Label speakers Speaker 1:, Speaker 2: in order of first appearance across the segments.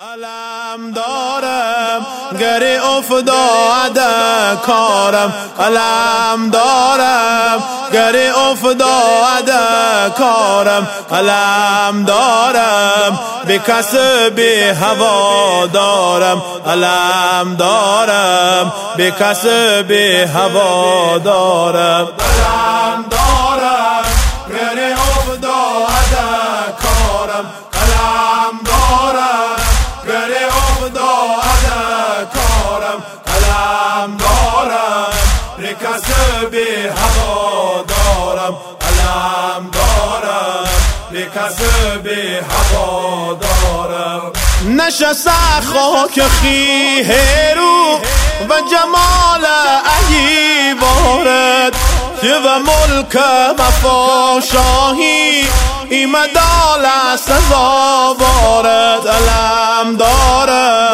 Speaker 1: علم دارم گری افتاده کارم. علم دارم گری افتاده کارم. علم دارم به کس به هوا دارم. علم دارم به کس به هوا دارم. علم دارم گری افتاده کارم. به هوا دارم علم دارم به هوا دارم. نشست خاک خیه رو و جمال علی وارد و ملک وفا شاهی ایمدال سزا وارد علم دارم.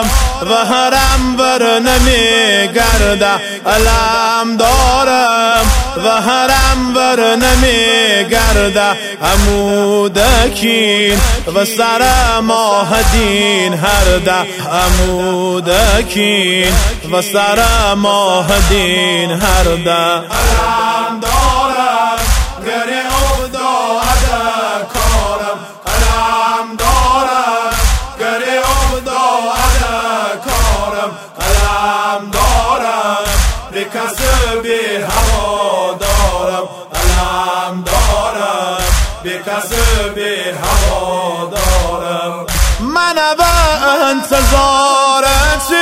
Speaker 1: و حرم بر نمی گرده علم دارم. و حرم بر نمی گرده عمودکین و سر ماه دین هر ده عمودکین و سر ماه دین هر ده به دارم. من و انتظارتی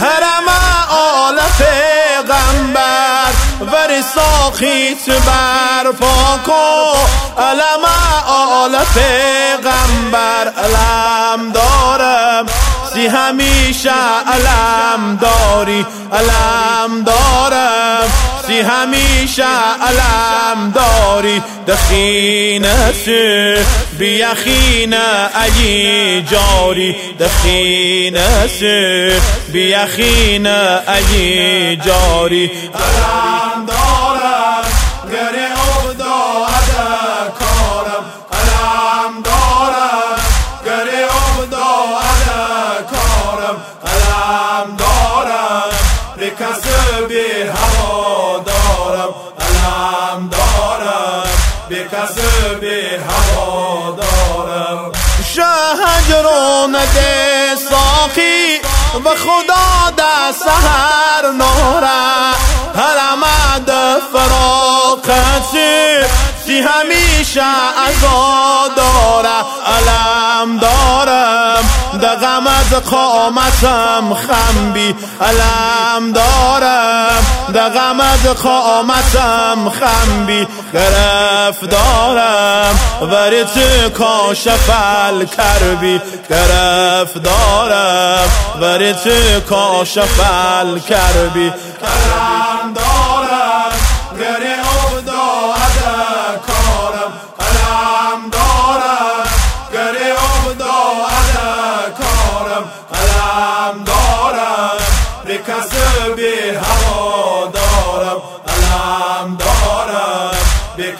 Speaker 1: هرم آل پیغمبر وری ساخیت بر پاکو علم آل پیغمبر علم دارم سی همیشه علم داری. علم دارم. سی همیشه علم داری. دخینت بیخین علی جاری. دخینت بیخین علی جاری. علم علم دارم به به هوا دارم. شهجرون ده ساقی و خدا ده سهر نوره. حرمد فراقتی سی همیشه ازا داره علم دارم دقم از قامتم خمبی علم دارم. دقم از قامتم خمبی گرفت دارم وری تو کاشف کربی گرفت دارم وری تو کاشف کربی رکس به هوا دارم علم دارم. به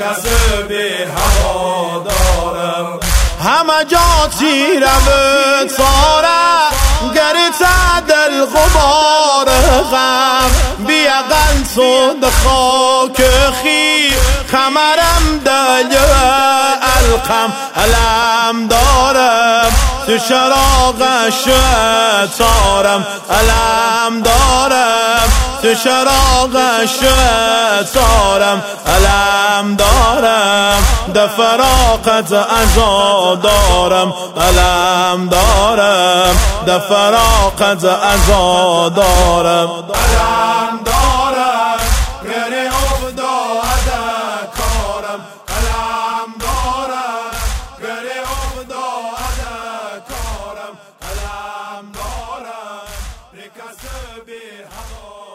Speaker 1: به هوا دارم. همه جا تیرم تاره گریت دل غبار غم. بیا قلص خاک خی. خمرم دل القم علم دارم تو شراغش تارم علم دارم تو شراغش تارم علم دارم ده فراقت ازا دارم. علم دارم ده فراقت ازا دارم Afrika söbi halo